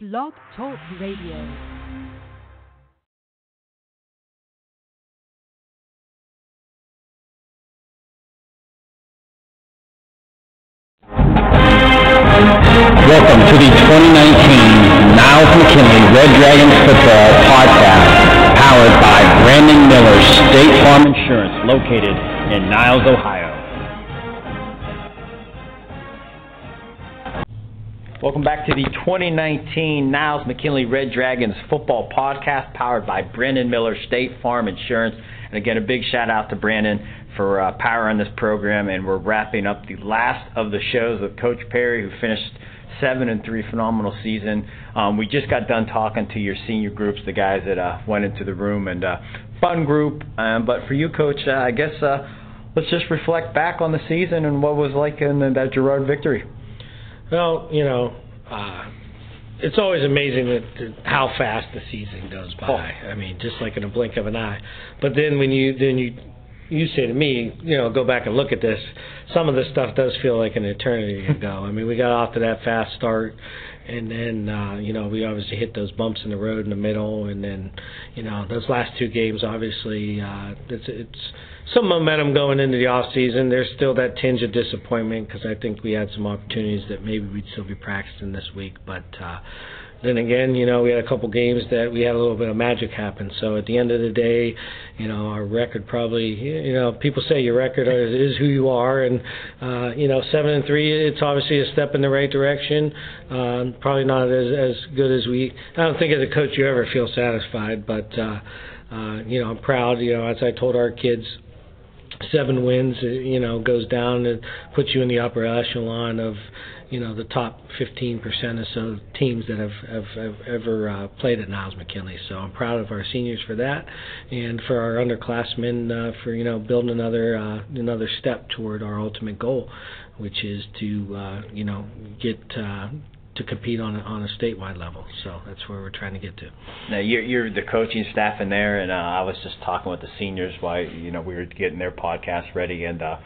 Blog Talk Radio. Welcome to the 2019 Niles McKinley Red Dragons Football Podcast, powered by Brandon Miller State Farm Insurance, located in Niles, Ohio. Welcome back to the 2019 Niles McKinley Red Dragons Football Podcast, powered by Brandon Miller State Farm Insurance. And again, a big shout out to Brandon for uh, powering this program. And we're wrapping up the last of the shows with Coach Parry, who finished seven and three, phenomenal season. Um, we just got done talking to your senior groups, the guys that uh, went into the room, and uh, fun group. Um, but for you, Coach, uh, I guess uh, let's just reflect back on the season and what was like in that Girard victory. Well, you know, uh, it's always amazing that, that how fast the season goes by. Oh. I mean, just like in a blink of an eye. But then when you then you you say to me, you know, go back and look at this. Some of this stuff does feel like an eternity ago. I mean, we got off to that fast start, and then uh, you know we obviously hit those bumps in the road in the middle, and then you know those last two games, obviously, uh, it's it's some momentum going into the off season. There's still that tinge of disappointment because I think we had some opportunities that maybe we'd still be practicing this week, but. Uh, then again, you know, we had a couple games that we had a little bit of magic happen. So at the end of the day, you know, our record probably, you know, people say your record is, who you are, and uh, you know, seven and three, it's obviously a step in the right direction. Um, probably not as as good as we. I don't think as a coach you ever feel satisfied, but uh, uh, you know, I'm proud. You know, as I told our kids seven wins, uh, you know, goes down and puts you in the upper echelon of, you know, the top 15% or so teams that have, have, have ever uh, played at Niles McKinley. So I'm proud of our seniors for that, and for our underclassmen uh, for you know building another uh, another step toward our ultimate goal, which is to uh, you know get. Uh, to compete on a, on a statewide level, so that's where we're trying to get to. Now you're you're the coaching staff in there, and uh, I was just talking with the seniors while you know we were getting their podcast ready, and uh,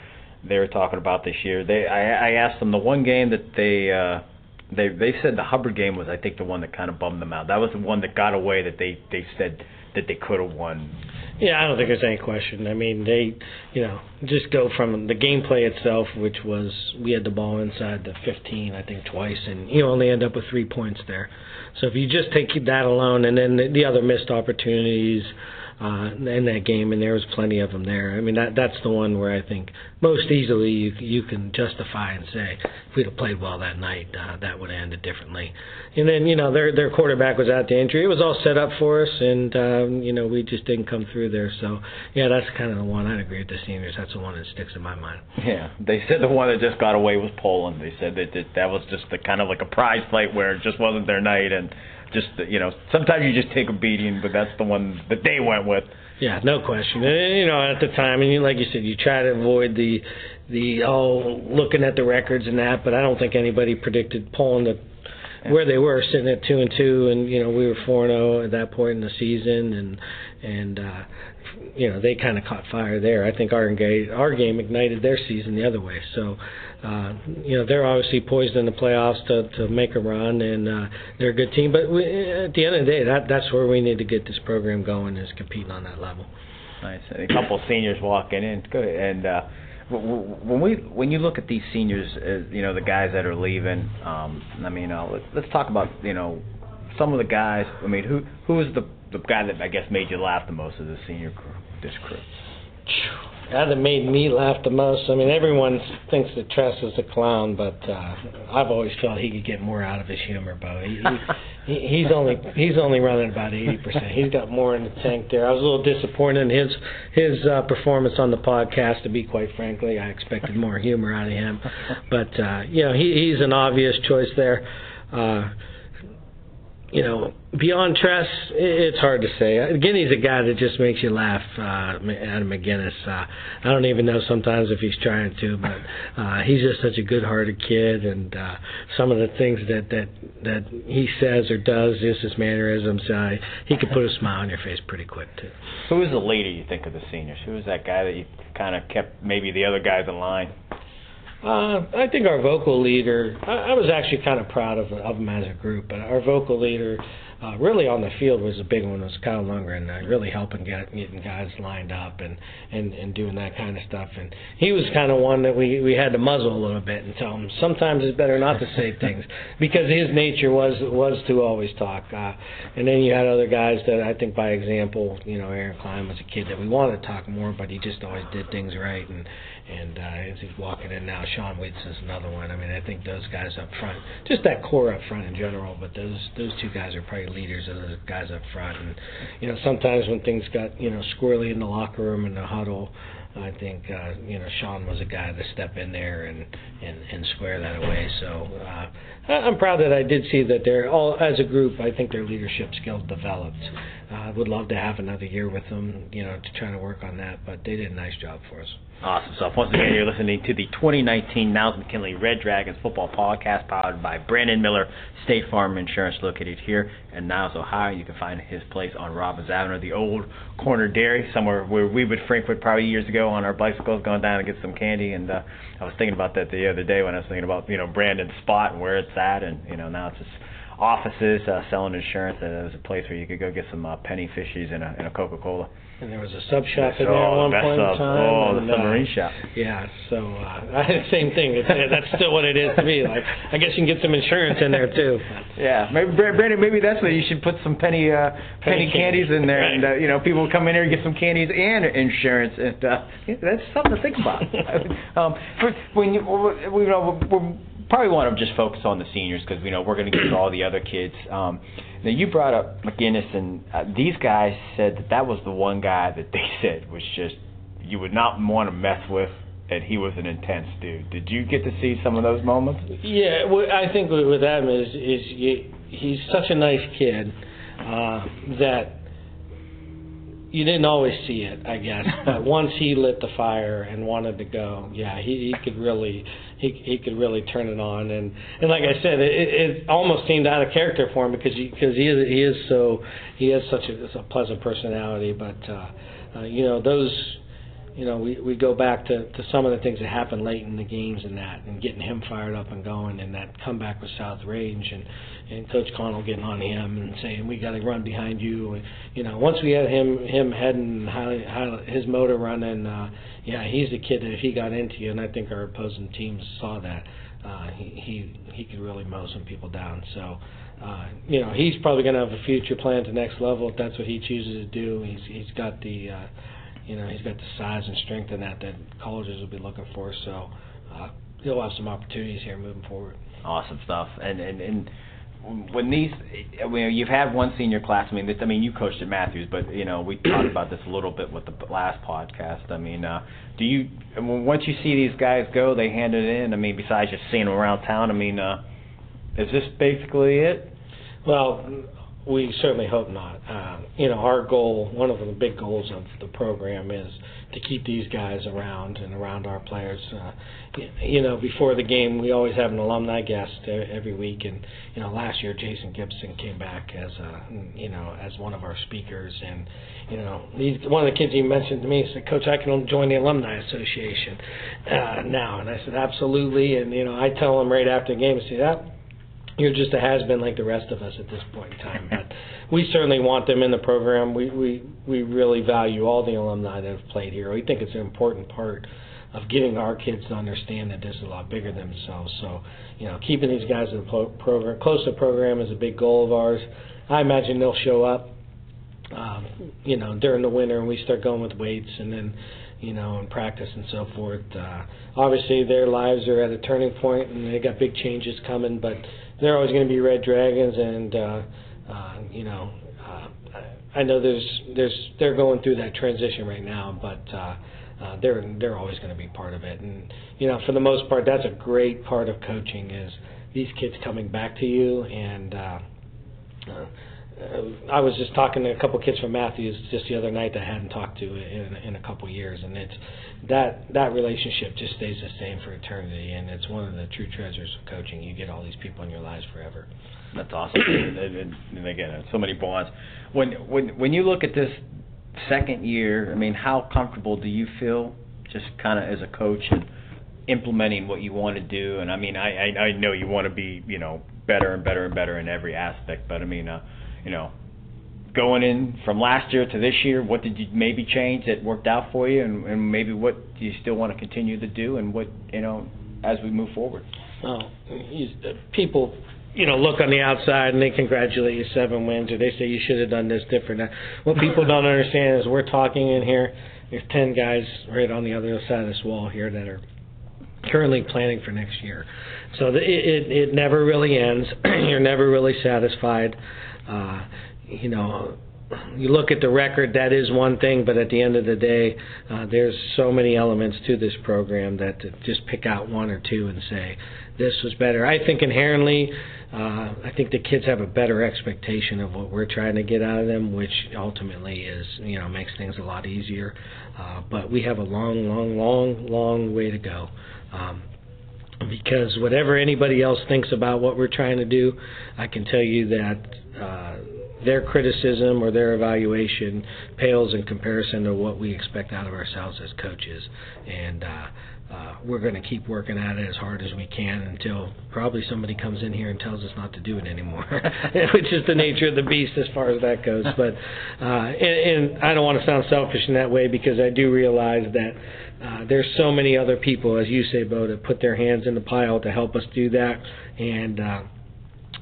they were talking about this year. They I, I asked them the one game that they uh, they they said the Hubbard game was I think the one that kind of bummed them out. That was the one that got away that they they said that they could have won. Yeah, I don't think there's any question. I mean, they, you know, just go from the gameplay itself, which was we had the ball inside the 15, I think, twice, and you only end up with three points there. So if you just take that alone, and then the, the other missed opportunities uh, in that game, and there was plenty of them there. I mean, that that's the one where I think most easily you you can justify and say if we'd have played well that night, uh, that would have ended differently. And then you know their their quarterback was out to injury. It was all set up for us, and um, you know we just didn't come through there. So yeah, that's kind of the one. I'd agree with the seniors. That's the one that sticks in my mind. Yeah, they said the one that just got away was Poland. They said that that, that was just the kind of like a prize fight where it just wasn't their night and just you know sometimes you just take a beating, but that's the one that they went with. Yeah, no question. And, you know, at the time, and you, like you said, you try to avoid the the oh looking at the records and that, but I don't think anybody predicted Poland to where they were sitting at two and two, and you know we were four and zero at that point in the season, and and uh, you know they kind of caught fire there. I think our engage, our game ignited their season the other way. So uh, you know they're obviously poised in the playoffs to to make a run, and uh, they're a good team. But we, at the end of the day, that that's where we need to get this program going is competing on that level. Nice. A couple seniors walking in, good. And uh, when we when you look at these seniors, uh, you know the guys that are leaving. Um, I mean, uh, let's let's talk about you know some of the guys. I mean, who who is the the guy that I guess made you laugh the most of the senior crew? This crew. That made me laugh the most. I mean, everyone thinks that Tress is a clown, but uh, I've always felt he could get more out of his humor, Bo. He, he, he's only he's only running about eighty percent. He's got more in the tank there. I was a little disappointed in his his uh, performance on the podcast. To be quite frankly, I expected more humor out of him, but uh, you know, he, he's an obvious choice there. Uh, you know, beyond Tress, it's hard to say. Guinea's a guy that just makes you laugh, uh, Adam McGinnis. Uh, I don't even know sometimes if he's trying to, but uh, he's just such a good-hearted kid, and uh, some of the things that that that he says or does, just his mannerisms, uh, he could put a smile on your face pretty quick too. Who is the leader you think of the seniors? Who is that guy that you kind of kept maybe the other guys in line? Uh, I think our vocal leader. I, I was actually kind of proud of of them as a group, but our vocal leader uh, really on the field was a big one. Was Kyle Lundgren uh, really helping get getting guys lined up and and and doing that kind of stuff. And he was kind of one that we we had to muzzle a little bit and tell him sometimes it's better not to say things because his nature was was to always talk. Uh, and then you had other guys that I think by example, you know, Aaron Klein was a kid that we wanted to talk more, but he just always did things right and and uh, as he's walking in now, Sean Waits is another one. I mean, I think those guys up front, just that core up front in general, but those those two guys are probably leaders of the guys up front. And you know, sometimes when things got you know squirrely in the locker room and the huddle, I think uh, you know Sean was a guy to step in there and and, and square that away. So uh, I'm proud that I did see that they're all as a group. I think their leadership skills developed. Uh, I would love to have another year with them, you know, to try to work on that. But they did a nice job for us. Awesome stuff. Once again, you're listening to the 2019 Niles McKinley Red Dragons football podcast powered by Brandon Miller State Farm Insurance located here in Niles, Ohio. You can find his place on Robbins Avenue, the old corner dairy, somewhere where we would frequent probably years ago on our bicycles going down to get some candy. And uh, I was thinking about that the other day when I was thinking about, you know, Brandon's spot and where it's at. And, you know, now it's just offices uh, selling insurance. Uh, it was a place where you could go get some uh, penny fishies and a, and a Coca-Cola. And there was a sub shop in there at one point in time. oh, the submarine uh, shop. Yeah, so uh, same thing. It's, that's still what it is to me. Like, I guess you can get some insurance in there too. Yeah, maybe Bra- Brandon, maybe that's what you should put some penny uh, penny, Penny candies in there, Right. and uh, you know people come in here and get some candies and insurance, and uh, that's something to think about. um, for, when you, we, you know, we probably want to just focus on the seniors because we know we're going to get to all the other kids. Um, now you brought up McGinnis, and uh, these guys said that that was the one guy that they said was just you would not want to mess with. And he was an intense dude. Did you get to see some of those moments? Yeah, well, I think with Adam is is you, he's such a nice kid uh, that you didn't always see it, I guess. But once he lit the fire and wanted to go, yeah, he, he could really he he could really turn it on. And and like I said, it, it almost seemed out of character for him because he because he is he is so he has such a, a pleasant personality. But uh, uh, you know those you know, we we go back to to some of the things that happened late in the games and that, and getting him fired up and going, and that comeback with South Range, and and Coach Connell getting on him and saying we got to run behind you, and you know, once we had him him heading high, high, his motor running, uh, yeah, he's the kid that if he got into you, and I think our opposing teams saw that. Uh, he he he could really mow some people down. So, uh, you know, he's probably going to have a future plan to next level if that's what he chooses to do. He's he's got the uh, you know, he's got the size and strength in that that colleges will be looking for. So uh, he'll have some opportunities here moving forward. Awesome stuff. And and and when these, I mean, you've had one senior class. I mean, this, I mean, you coached at Matthews, but you know, we talked about this a little bit with the last podcast. I mean, uh, do you once you see these guys go, they hand it in? I mean, besides just seeing them around town, I mean, uh, is this basically it? Well, we certainly hope not. Uh, you know, our goal, one of the big goals of the program is to keep these guys around and around our players. Uh, you know, before the game, we always have an alumni guest every week, and you know, last year Jason Gibson came back as a, you know, as one of our speakers, and you know, one of the kids he mentioned to me. Said, "Coach, I can join the alumni association uh, now," and I said, "Absolutely." And you know, I tell him right after the game, I say that you're just a has been like the rest of us at this point in time. But we certainly want them in the program. We we we really value all the alumni that have played here. We think it's an important part of getting our kids to understand that this is a lot bigger than themselves. So, you know, keeping these guys in the pro- program close to the program is a big goal of ours. I imagine they'll show up, um, you know, during the winter, and we start going with weights, and then you know, and practice and so forth. Uh, obviously, their lives are at a turning point, and they got big changes coming. But they're always going to be Red Dragons, and uh, uh, you know, uh, I know there's there's they're going through that transition right now, but. Uh, uh, they're they're always going to be part of it, and you know, for the most part, that's a great part of coaching is these kids coming back to you, and uh, uh, I was just talking to a couple kids from Matthews just the other night that I hadn't talked to in in a couple years, and it's that that relationship just stays the same for eternity, and it's one of the true treasures of coaching. You get all these people in your lives forever. That's awesome. and, and, and again, so many bonds. When when when you look at this second year, I mean, how comfortable do you feel, just kind of as a coach, and implementing what you want to do. And I mean, I I, I know you want to be you know better and better and better in every aspect. But I mean, uh, you know, going in from last year to this year, what did you maybe change that worked out for you, and, and maybe what do you still want to continue to do, and what you know as we move forward? Uh, people, you know, look on the outside and they congratulate you seven wins, or they say you should have done this different. What people don't understand is we're talking in here. There's ten guys right on the other side of this wall here that are currently planning for next year. So the, it, it it never really ends. You're never really satisfied. Uh, you know, you look at the record, that is one thing, but at the end of the day, uh, there's so many elements to this program that to just pick out one or two and say this was better. I think inherently, uh, I think the kids have a better expectation of what we're trying to get out of them, which ultimately is you know makes things a lot easier. Uh, but we have a long, long, long, long way to go. Um, because whatever anybody else thinks about what we're trying to do, I can tell you that uh, their criticism or their evaluation pales in comparison to what we expect out of ourselves as coaches. And uh, uh, we're going to keep working at it as hard as we can until probably somebody comes in here and tells us not to do it anymore, which is the nature of the beast as far as that goes. But uh, and, and I don't want to sound selfish in that way because I do realize that uh, there's so many other people, as you say, Bo, that put their hands in the pile to help us do that, and. Uh,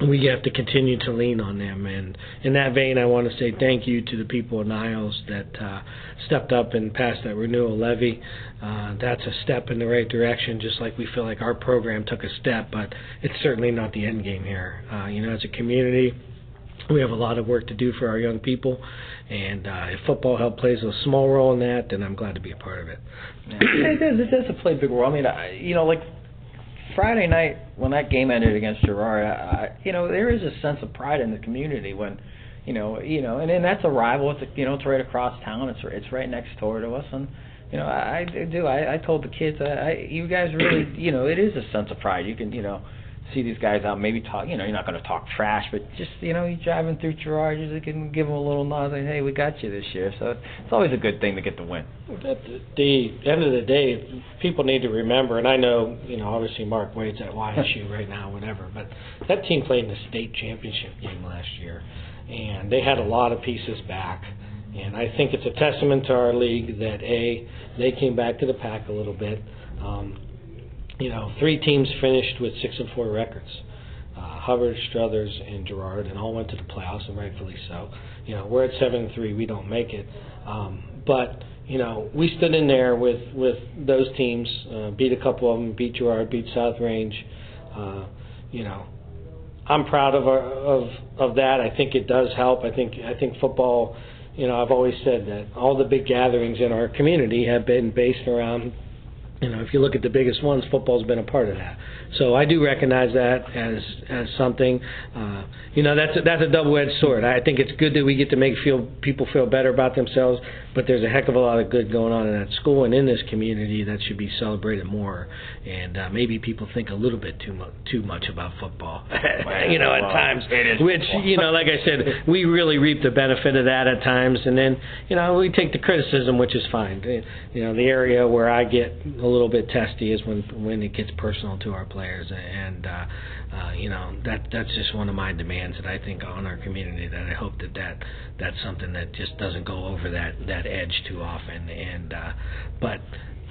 we have to continue to lean on them. And in that vein, I want to say thank you to the people of Niles that uh, stepped up and passed that renewal levy. Uh, that's a step in the right direction, just like we feel like our program took a step, but it's certainly not the end game here. Uh, you know, as a community, we have a lot of work to do for our young people, and uh, if football help plays a small role in that, then I'm glad to be a part of it. Yeah. it does. It does play a big role. I mean, I, you know, like Friday night when that game ended against Girard, I, you know, there is a sense of pride in the community when, you know, you know, and, and that's a rival. It's you know, it's right across town. It's it's right next door to us, and you know, I, I do. I, I told the kids, I, I, you guys really, you know, it is a sense of pride. You can, you know, see these guys out, maybe talk. You know, you're not going to talk trash, but just you know, you're driving through Girard, you can give them a little nod, like, hey, we got you this year. So it's always a good thing to get the win. At the end of the day, people need to remember, and I know, you know, obviously Mark Wade's at YSU right now, whatever, but that team played in the state championship game last year, and they had a lot of pieces back. And I think it's a testament to our league that a they came back to the pack a little bit. Um, you know, three teams finished with six and four records. Uh, Hubbard, Struthers, and Girard, and all went to the playoffs, and rightfully so. You know, we're at seven and three. We don't make it, um, but you know, we stood in there with with those teams, uh, beat a couple of them, beat Girard, beat South Range. Uh, you know, I'm proud of our, of of that. I think it does help. I think I think football. You know, I've always said that all the big gatherings in our community have been based around you know, if you look at the biggest ones, football's been a part of that. So I do recognize that as as something. Uh, you know, that's a, that's a double-edged sword. I think it's good that we get to make feel people feel better about themselves, but there's a heck of a lot of good going on in that school and in this community that should be celebrated more. And uh, maybe people think a little bit too much too much about football. you know, at well, times, which football. you know, like I said, we really reap the benefit of that at times, and then you know we take the criticism, which is fine. You know, the area where I get a little bit testy is when when it gets personal to our players, and uh, uh, you know that that's just one of my demands that I think on our community. That I hope that that that's something that just doesn't go over that that edge too often. And uh, but.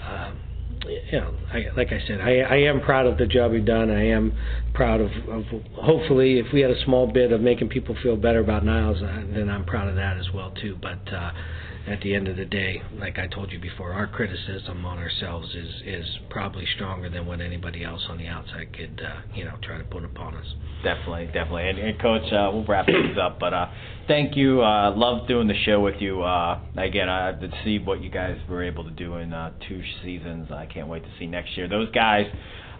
Uh, you know, I, like I said, I, I am proud of the job we've done. I am proud of, of hopefully, if we had a small bit of making people feel better about Niles, uh, then I'm proud of that as well too. But uh, at the end of the day, like I told you before, our criticism on ourselves is is probably stronger than what anybody else on the outside could, uh, you know, try to put upon us. Definitely, definitely. And, and coach, uh, we'll wrap things up, but uh, thank you. Uh, love doing the show with you. Uh, again, I to see what you guys were able to do in uh, two seasons. I can't wait to see next year. Those guys,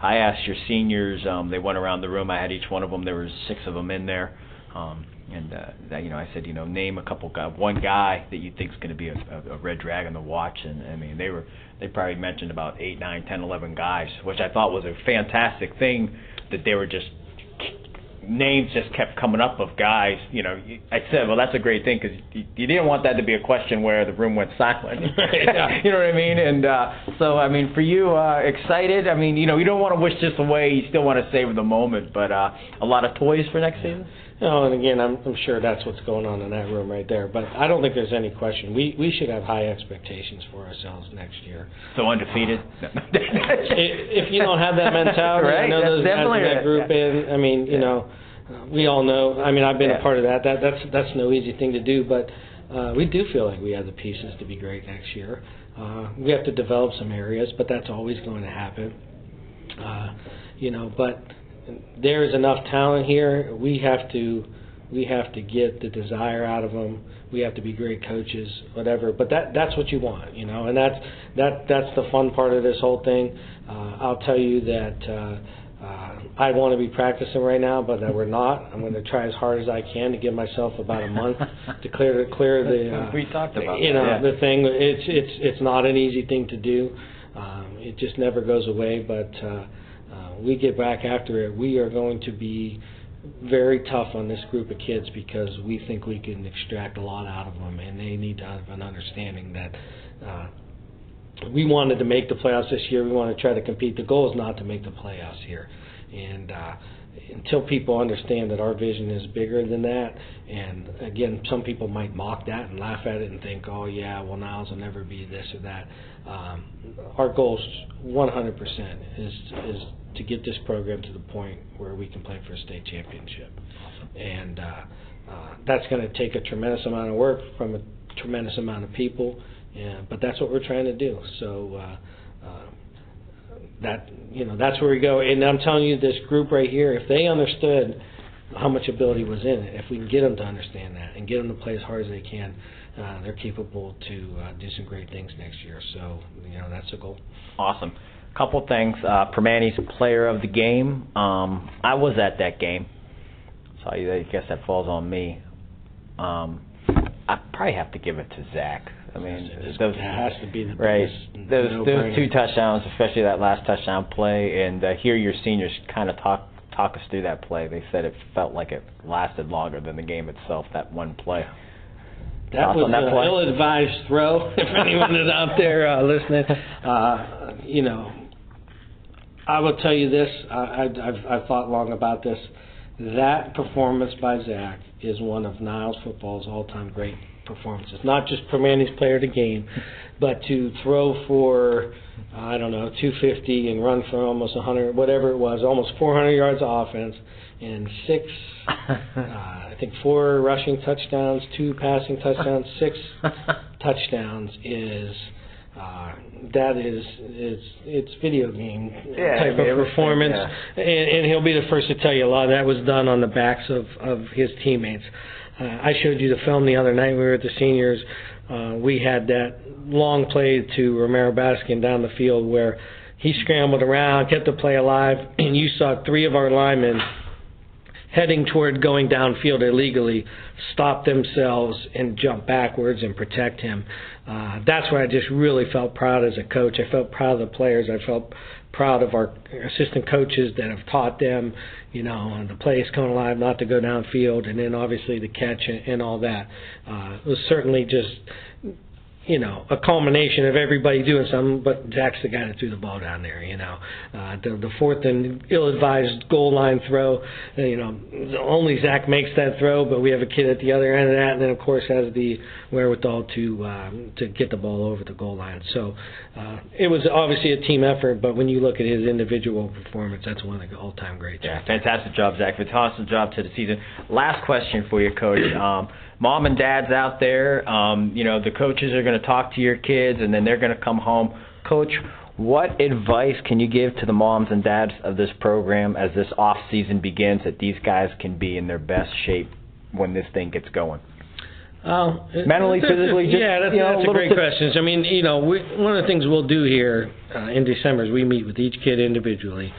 I asked your seniors. Um, they went around the room. I had each one of them. There was six of them in there. Um, and uh, that, you know, I said, you know, name a couple guy, one guy that you think is going to be a, a, a red dragon to watch. And I mean, they were they probably mentioned about eight, nine, ten, eleven guys, which I thought was a fantastic thing that they were just names just kept coming up of guys. You know, I said, well, that's a great thing because you, you didn't want that to be a question where the room went silent. Yeah. you know what I mean? And uh, so, I mean, for you, uh, excited. I mean, you know, you don't want to wish this away. You still want to savor the moment. But uh, a lot of toys for next season. No, and again, I'm, I'm sure that's what's going on in that room right there. But I don't think there's any question. We we should have high expectations for ourselves next year. So undefeated. if if you don't have that mentality, I know that's those guys in that right. group. In I mean, you Yeah. know, uh, we all know. I mean, I've been Yeah. a part of that. That that's that's no easy thing to do, but uh, we do feel like we have the pieces to be great next year. Uh, we have to develop some areas, but that's always going to happen. Uh, you know, but there is enough talent here. We have to we have to get the desire out of them. We have to be great coaches, whatever. But that that's what you want, you know, and that's that that's the fun part of this whole thing. Uh, I'll tell you that uh, uh, I want to be practicing right now, but that we're not. I'm going to try as hard as I can to give myself about a month to clear to clear the. Uh, We talked about you that, know yeah. the thing. It's it's it's not an easy thing to do. Um, it just never goes away, but. Uh, we get back after it, we are going to be very tough on this group of kids because we think we can extract a lot out of them, and they need to have an understanding that uh, we wanted to make the playoffs this year. We want to try to compete. The goal is not to make the playoffs here, and uh, until people understand that our vision is bigger than that, and again, some people might mock that and laugh at it and think, "Oh yeah, well Niles will never be this or that." Um, our goal, is 100%, is is to get this program to the point where we can play for a state championship, and uh, uh, that's going to take a tremendous amount of work from a tremendous amount of people, and, but that's what we're trying to do. So. Uh, uh, that you know that's where we go. And I'm telling you, this group right here, if they understood how much ability was in it, if we can get them to understand that and get them to play as hard as they can, uh, they're capable to uh, do some great things next year. So you know that's the goal. Awesome. Couple things. Uh, Primanti's Player of the Game. Um, I was at that game, so I I guess that falls on me. Um, I probably have to give it to Zach. I mean, those it has to be the right. biggest Those those two touchdowns, especially that last touchdown play, and uh, hear your seniors kind of talk talk us through that play. They said it felt like it lasted longer than the game itself. That one play. That Thoughts was on that an ill-advised throw. If anyone is out there uh, listening, uh, you know, I will tell you this. I, I, I've, I've thought long about this. That performance by Zach is one of Niles football's all-time great performances. Not just Primanti's player of the game, but to throw for I don't know 250 and run for almost 100, whatever it was, almost 400 yards of offense and six uh, I think four rushing touchdowns, two passing touchdowns, six touchdowns is uh, that is is it's video game Yeah, type I mean, it of performance, yeah. and, and he'll be the first to tell you a lot of that was done on the backs of of his teammates. Uh, I showed you the film the other night. We were at the seniors. Uh, we had that long play to Romero Baskin down the field where he scrambled around, kept the play alive, and you saw three of our linemen heading toward going downfield illegally stop themselves and jump backwards and protect him. Uh, that's where I just really felt proud as a coach. I felt proud of the players. I felt proud of our assistant coaches that have taught them, you know, the plays coming alive, not to go downfield, and then obviously the catch and, and all that. Uh, it was certainly just you know, a culmination of everybody doing something, but Zach's the guy that threw the ball down there, you know. Uh, the, the fourth and ill-advised goal line throw, uh, you know, only Zach makes that throw, but we have a kid at the other end of that, and then, of course, has the wherewithal to um, to get the ball over the goal line. So uh, it was obviously a team effort, but when you look at his individual performance, that's one of the all-time greats. Yeah, fantastic job, Zach. Fantastic job to the season. Last question for you, Coach. Um, mom and dad's out there. Um, you know, the coaches are going to talk to your kids, and then they're going to come home. Coach, what advice can you give to the moms and dads of this program as this off season begins that these guys can be in their best shape when this thing gets going? Oh, Mentally, that's- physically, just, yeah, that's, you know, that's a little great tips. question. I mean, you know, we, one of the things we'll do here uh, in December is we meet with each kid individually,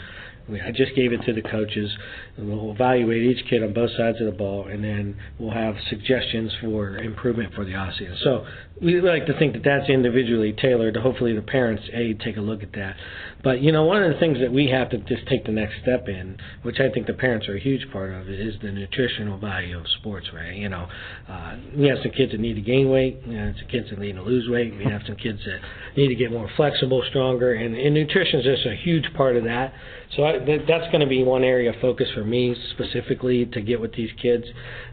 We, I just gave it to the coaches. And we'll evaluate each kid on both sides of the ball, and then we'll have suggestions for improvement for the Osceola. So we like to think that that's individually tailored. Hopefully, the parents a take a look at that. But you know, one of the things that we have to just take the next step in, which I think the parents are a huge part of, is the nutritional value of sports. Right? You know, uh, we have some kids that need to gain weight. We have some kids that need to lose weight. We have some kids that need to get more flexible, stronger, and, and nutrition is just a huge part of that. So I, that, that's going to be one area of focus for me specifically to get with these kids.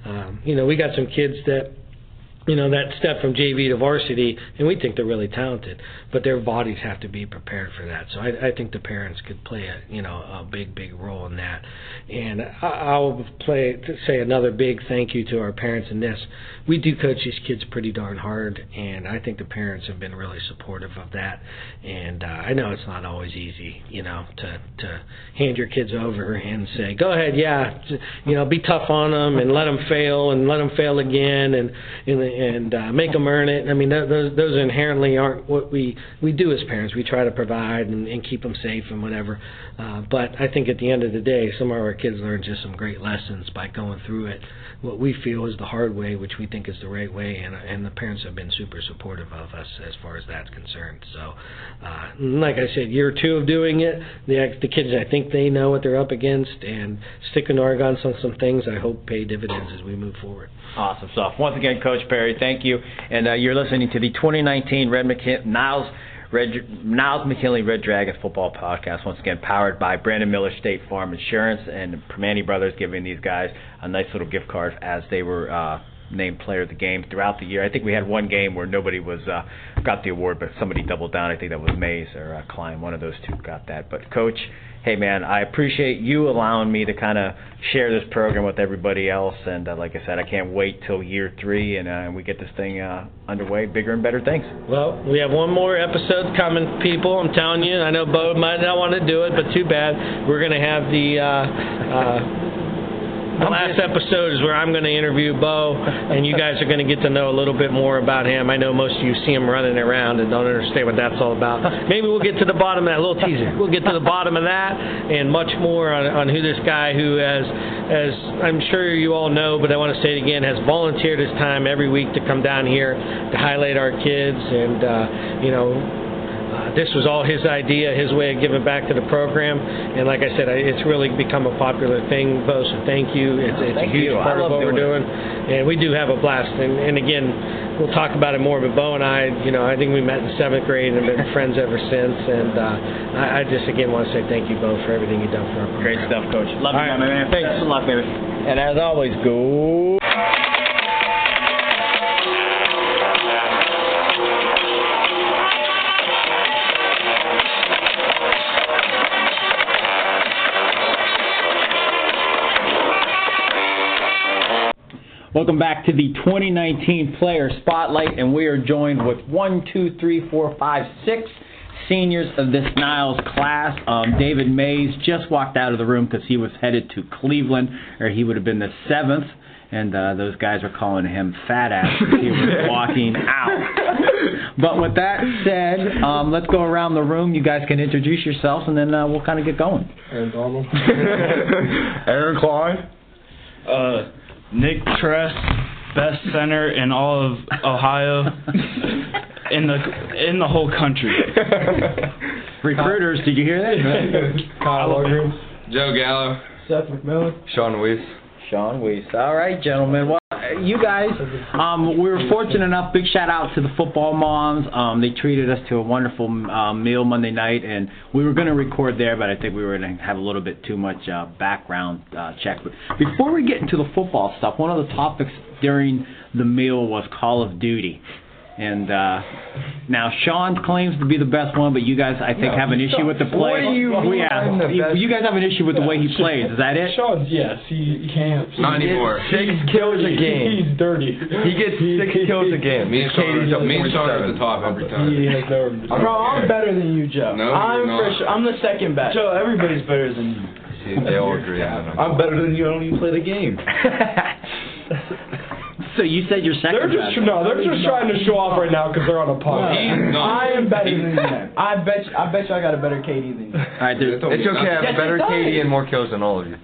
Um, you know, we got some kids that you know that step from JV to varsity, and we think they're really talented, but their bodies have to be prepared for that. So I, I think the parents could play a you know a big big role in that. And I, I'll play say another big thank you to our parents in this. We do coach these kids pretty darn hard, and I think the parents have been really supportive of that. And uh, I know it's not always easy, you know, to to hand your kids over and say, go ahead, yeah, you know, be tough on them and let them fail and let them fail again and and and uh, make them earn it. I mean, th- those those inherently aren't what we we do as parents. We try to provide and, and keep them safe and whatever. Uh, but I think at the end of the day, some of our kids learn just some great lessons by going through it. What we feel is the hard way, which we think is the right way, and and the parents have been super supportive of us as far as that's concerned. So, uh, like I said, year two of doing it, the the kids I think they know what they're up against, and sticking our guns on some things I hope pay dividends as we move forward. Awesome stuff. Once again, Coach Parry, thank you. And uh, you're listening to the 2019 Red McKin- Niles Red Niles McKinley Red Dragon Football Podcast. Once again, powered by Brandon Miller State Farm Insurance and Primanti Brothers, giving these guys a nice little gift card as they were. Uh, named player of the game throughout the year. I think we had one game where nobody was uh, got the award, but somebody doubled down. I think that was Mays or uh, Klein. One of those two got that. But coach, hey man, I appreciate you allowing me to kind of share this program with everybody else. And uh, like I said, I can't wait till year three and uh, we get this thing uh, underway, bigger and better things. Well, we have one more episode coming, people. I'm telling you. I know Bo might not want to do it, but too bad. We're going to have the. The last episode is where I'm going to interview Bo, and you guys are going to get to know a little bit more about him. I know most of you see him running around and don't understand what that's all about. Maybe we'll get to the bottom of that little teaser. We'll get to the bottom of that and much more on, on who this guy who has, as I'm sure you all know, but I want to say it again, has volunteered his time every week to come down here to highlight our kids and uh, you know this was all his idea, his way of giving back to the program, and like I said, I, it's really become a popular thing, Bo. So thank you. It's, it's Thank a huge you. Part of love what we're doing doing, and we do have a blast. And, and again, we'll talk about it more. But Bo and I, you know, I think we met in seventh grade and have been friends ever since. And uh, I, I just again want to say thank you, Bo, for everything you've done for our program. Great stuff, Coach. Love All you, right, man. thanks. Best of luck, baby. And as always, go. Welcome back to the 2019 Player Spotlight, and we are joined with one, two, three, four, five, six seniors of this Niles class. Um, David Mays just walked out of the room because he was headed to Cleveland, or he would have been the seventh. And uh, those guys are calling him fat ass as he was walking out. But with that said, um, let's go around the room. You guys can introduce yourselves, and then uh, we'll kind of get going. Aaron Donald. Aaron Klein. uh, Nick Tress, best center in all of Ohio, in the in the whole country. Recruiters, did you hear that? Kyle Lundgren. Joe Gallo. Seth McMillan. Sean Weiss. Sean Weiss. All right, gentlemen. Well, you guys, um, we were fortunate enough. Big shout out to the football moms. Um, they treated us to a wonderful um, meal Monday night, and we were going to record there, but I think we were going to have a little bit too much uh, background uh, check. But before we get into the football stuff, one of the topics during the meal was Call of Duty. And uh, now Sean claims to be the best one, but you guys, I think, have an issue with the play. What do you mean yeah, I'm the you, best? you guys have an issue with the way he plays. Is that it? Sean's yes, he camps. Not anymore. Six kills a game. He's dirty. He gets six kills a game. Me and Sean, KD's are, at me and Sean are at 47. the top every He has no. Bro, I'm better than you, Joe. No, I'm you're for not. sure. I'm the second best. Joe, everybody's better than you. See, they all agree. Yeah. I'm better than you. I don't even play the game. So you said your second They're just no, they're just trying to show off right now because they're on a podcast. He's not. I am better than them. I bet. You, I bet you I got a better KD than you. All right, there's, It's okay. I have better it. KD and more kills than all of you.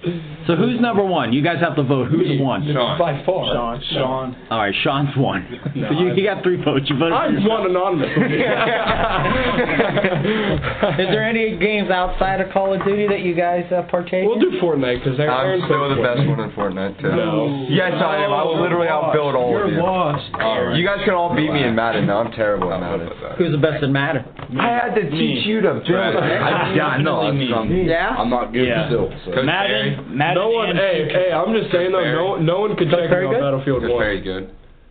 so who's number one? You guys have to vote. Who's one? Sean. By far. Sean. Sean. All right, Sean's one. No, so you, you got three votes. You voted I'm yourself. one anonymous. Is there any games outside of Call of Duty that you guys uh, partake We'll in? do Fortnite because I'm Aaron still the best one in Fortnite too. No. Yes, I am. I will literally outbuild all You're of you. lost. All right. You guys can all beat me in Madden. No, I'm terrible at Madden. Who's the best in Madden? I had to teach you to build. I, yeah, I know. I'm, I'm, Yeah. I'm not good Yeah. still. So. Madden, Madden No one. Hey, hey. I'm just saying though. No, no one can check me on? Battlefield One. Barry's good.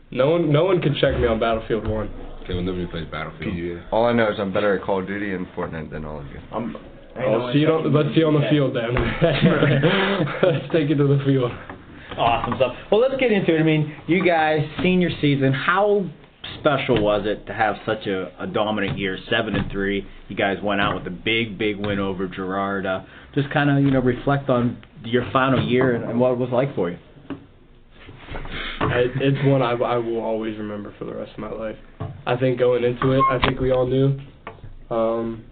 No one. No one can check me on Battlefield One. Okay, well nobody plays Battlefield. All I know is I'm better at Call of Duty and Fortnite than all of you. I'm. Oh, see you on, let's see you on the field then. let's take it to the field. Awesome stuff. Well, let's get into it. I mean, you guys, senior season, how special was it to have such a, a dominant year, seven and three? You guys went out with a big, big win over Girard. Uh, just kind of, you know, reflect on your final year and, and what it was like for you. I, it's one I, I will always remember for the rest of my life. I think going into it, I think we all knew. Um,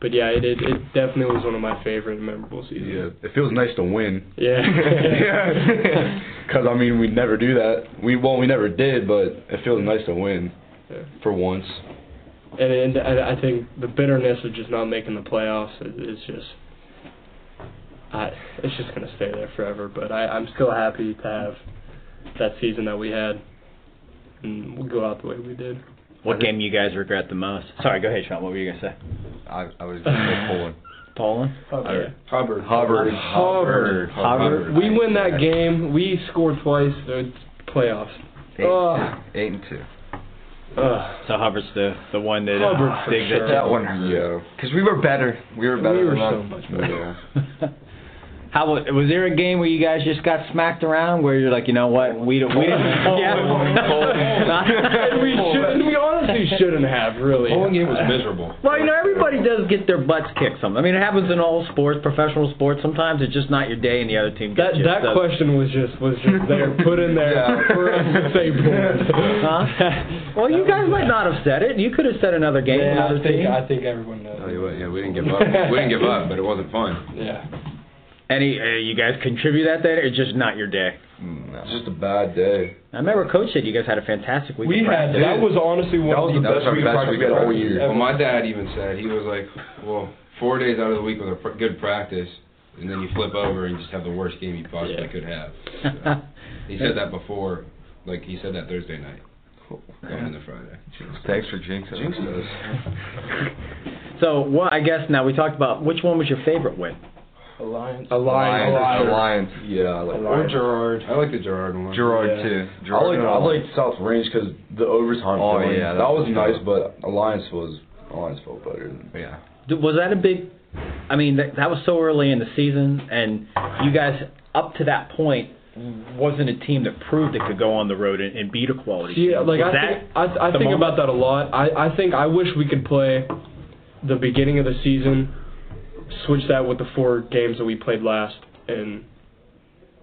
but yeah, it, it it definitely was one of my favorite and memorable seasons. Yeah, it feels nice to win. Yeah. Because I mean, we never do that. We well, we never did, but it feels nice to win Yeah. for once. and, and I I think the bitterness of just not making the playoffs is, is just, I it's just gonna stay there forever. But I I'm still happy to have that season that we had, and we'll go out the way we did. What game you guys regret the most? Sorry, go ahead, Sean. What were you gonna say? I, I was going to say Poland. Poland. Okay. Hubbard. Hubbard. Hubbard. Hubbard. We win that game. We scored twice. It's playoffs. Eight, Ugh. eight and two. Ugh. So Hubbard's the the one that Hubbard uh, for digs sure. at That one hurt. Because we were better. We were better we were than so them. much better. Yeah. How wa- was there a game where you guys just got smacked around where you're like, you know what, we don't, we didn't, yeah, And we shouldn't. We honestly shouldn't have really. Poland game was miserable. Well, you know, everybody does get their butts kicked. Some, I mean, it happens in all sports, professional sports. Sometimes it's just not your day, and the other team That gets you. that so- question was just was just there, put in there Yeah. for us to say bored. Huh? Well, you guys might not have said it. You could have said another game, Yeah, another I think team. I think everyone knows. Tell you what, yeah, we didn't give up. we didn't give up, but it wasn't fun. Yeah. Any, uh, you guys contribute that day, or just not your day? No. It's just a bad day. I remember Coach said you guys had a fantastic week. We of had practice. that was honestly one was of the the best our week of best practice week we had of all year. Well, my dad even said he was like, well, four days out of the week with a pr- good practice, and then you flip over and just have the worst game you possibly Yeah. could have. He said that before, like he said that Thursday night, going into Friday. Thanks for jinxing Jinx us. us. so, well, I guess now we talked about which one was your favorite win. Alliance. Alliance. Alliance. Alliance. Yeah, I like Or Girard. I like the Girard one. Girard Yeah. too. I like and I like South Range because the overtime. Oh, feeling, yeah, that, that was was nice, tough. but Alliance was Alliance felt better. Than, Yeah. Was that a big? I mean, that, that was so early in the season, and you guys up to that point wasn't a team that proved it could go on the road and, and beat a quality. Yeah, team. like Was I that think I, I think moment? about that a lot. I I think I wish we could play the beginning of the season, switch that with the four games that we played last, and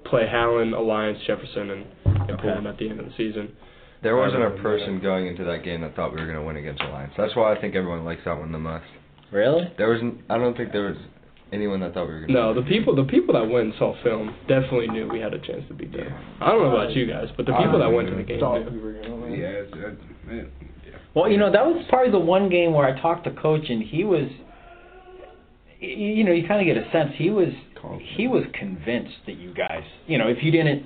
play Howland, Alliance, Jefferson, and and Okay. Poland at the end of the season. There wasn't a Rather than, person going into that game that thought we were going to win against Alliance. That's why I think everyone likes that one the most. really? There wasn't. I don't think there was anyone that thought we were going to. No, the people the people that went and saw film definitely knew we had a chance to beat them. I don't know about uh, you guys, but the people that went to the game Thought we knew. were gonna win. Yeah, it's, it's, man. Well, you know, that was probably the one game where I talked to Coach, and he was, y- you know, you kind of get a sense he was he was convinced that you guys, you know, if you didn't,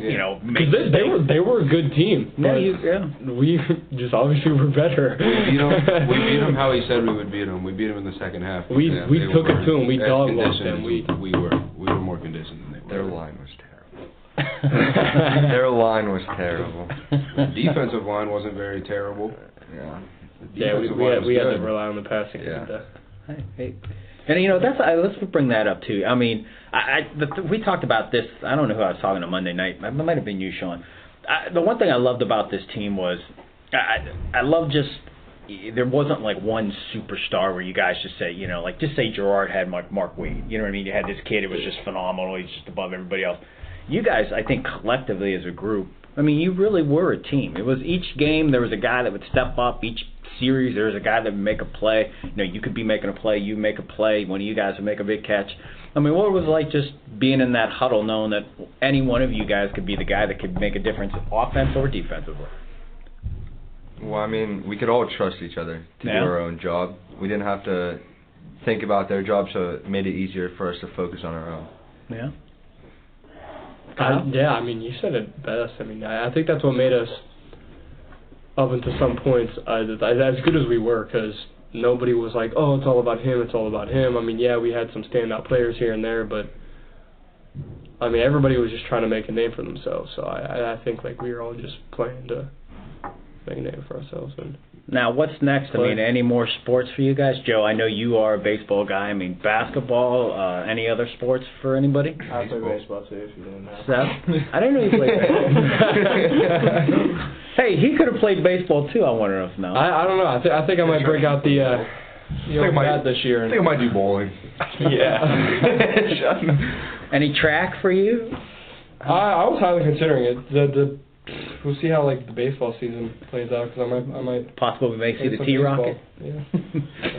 you know, make Because they, they were they were a good team. No, but you- yeah. We just obviously were better. We beat him. We beat him how he said we would beat him. We beat him in the second half. We- Yeah, we took were it to 'em. We as dog walked conditioned them. We- we were. We were more conditioned than they were. Their line was terrible. Their line was terrible. defensive line wasn't very terrible. Yeah. Yeah, we, defensive we line had was we had to rely on the passing. to Yeah. Hey, hey. And you know that's I, let's bring that up too. I mean, I, I the, we talked about this. I don't know who I was talking to Monday night. It might have been you, Sean. I, the one thing I loved about this team was I I love just there wasn't like one superstar where you guys just say you know like just say Girard had Mark Mark Wade. You know what I mean? You had this kid who was just phenomenal. He's just above everybody else. You guys, I think collectively as a group, I mean, you really were a team. It was each game there was a guy that would step up. Each series there was a guy that would make a play. You know, you could be making a play, you make a play, one of you guys would make a big catch. I mean, what was it like just being in that huddle, knowing that any one of you guys could be the guy that could make a difference, offense or defensively? Well, I mean, we could all trust each other to Yeah. do our own job. We didn't have to think about their job, so it made it easier for us to focus on our own. Yeah. I, yeah, I mean, you said it best. I mean, I, I think that's what made us, up until some points, uh, th- as good as we were, because nobody was like, oh, it's all about him, it's all about him. I mean, yeah, we had some standout players here and there, but I mean, everybody was just trying to make a name for themselves. So I, I, I think like we were all just playing to make a name for ourselves. And Now, what's next? I mean, any more sports for you guys? Joe, I know you are a baseball guy. I mean, basketball, uh, any other sports for anybody? I play baseball too, if you didn't know. Seth? I didn't know you played baseball. hey, he could have played baseball too, I wonder if no. I, I don't know. I, th- I think I might break out the uh, the old bat this year. I think I might do bowling. Yeah. Any track for you? I, I was highly considering it. The the we'll see how like the baseball season plays out because I might I might Possibly we may see play the T Rocket. Yeah.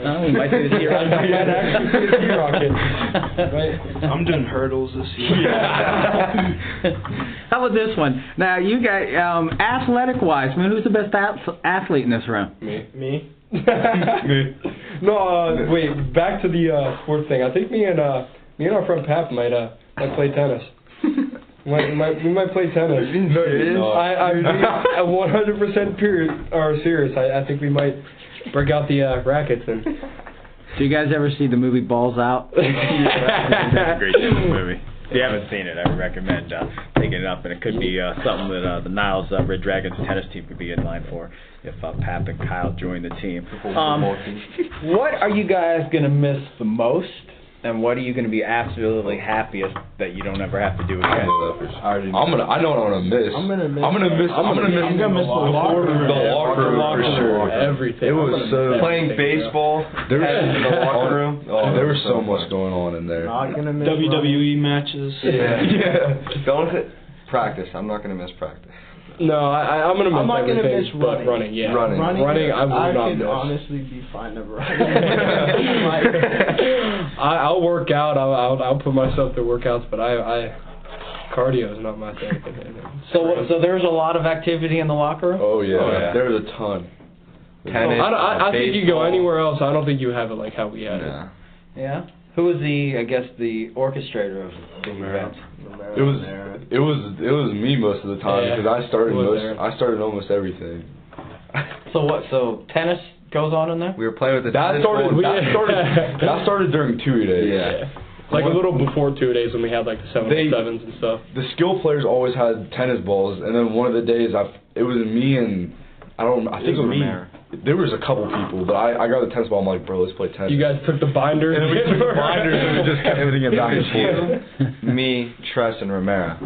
Oh, we might see the T I Rocket. might actually see the T-Rocket. Right. I'm doing hurdles this year. Yeah. How about this one? Now, you guys, um, athletic wise, I mean, who's the best ath- athlete in this room? Me. Me. no, uh, wait. Back to the uh, sports thing. I think me and uh, me and our friend Pap might uh, might play tennis. Might, might, we might play tennis. No, you're not. I, I, I'm 100% period or serious. I, I think we might break out the uh, rackets and. Do you guys ever see the movie Balls Out? Yeah. Great movie. If you haven't seen it, I would recommend uh, picking it up, and it could be uh, something that uh, the Niles uh, Red Dragons tennis team could be in line for if uh, Pap and Kyle join the team. Um, what are you guys gonna miss the most, and what are you gonna be absolutely happiest that you don't ever have to do again? I'm gonna. I know what I'm gonna miss. I'm gonna miss. I'm gonna miss. I'm gonna miss. I'm gonna miss the locker room. The locker room for sure. Everything. It was so Playing baseball There was in the locker room. Oh, there was so much going on in there. Not gonna miss. WWE matches. Yeah. Don't it? Practice. I'm not gonna miss practice. No, I, I- I'm gonna miss I'm not gonna everything, miss but running. running, yeah. Running. Running, Running, I would I not could miss. honestly be fine never running. I, I'll work out. I'll, I'll I'll put myself through workouts, but I I cardio is not my thing. So, so there's a lot of activity in the locker room. Oh yeah, Oh, yeah. there was a ton. Tennis. I, don't- I, I think you go anywhere else. I don't think you have it like how we had it. Yeah. Who was the, I guess, the orchestrator of the event? It was it was it was me most of the time Yeah, because I started most there. I started almost everything. So what? So tennis goes on in there? We were playing with the That tennis started ball. that started that started during two days. Yeah. Like a little before two days when we had like the seven They- sevens and stuff. The skill players always had tennis balls, and then one of the days I it was me and I don't I think it was me. Romero. There was a couple people, but I I got the tennis ball. I'm like, bro, let's play tennis. You guys took the binders. and we took the binders and we just kept hitting it back and forth. Me, Tress, and Romero.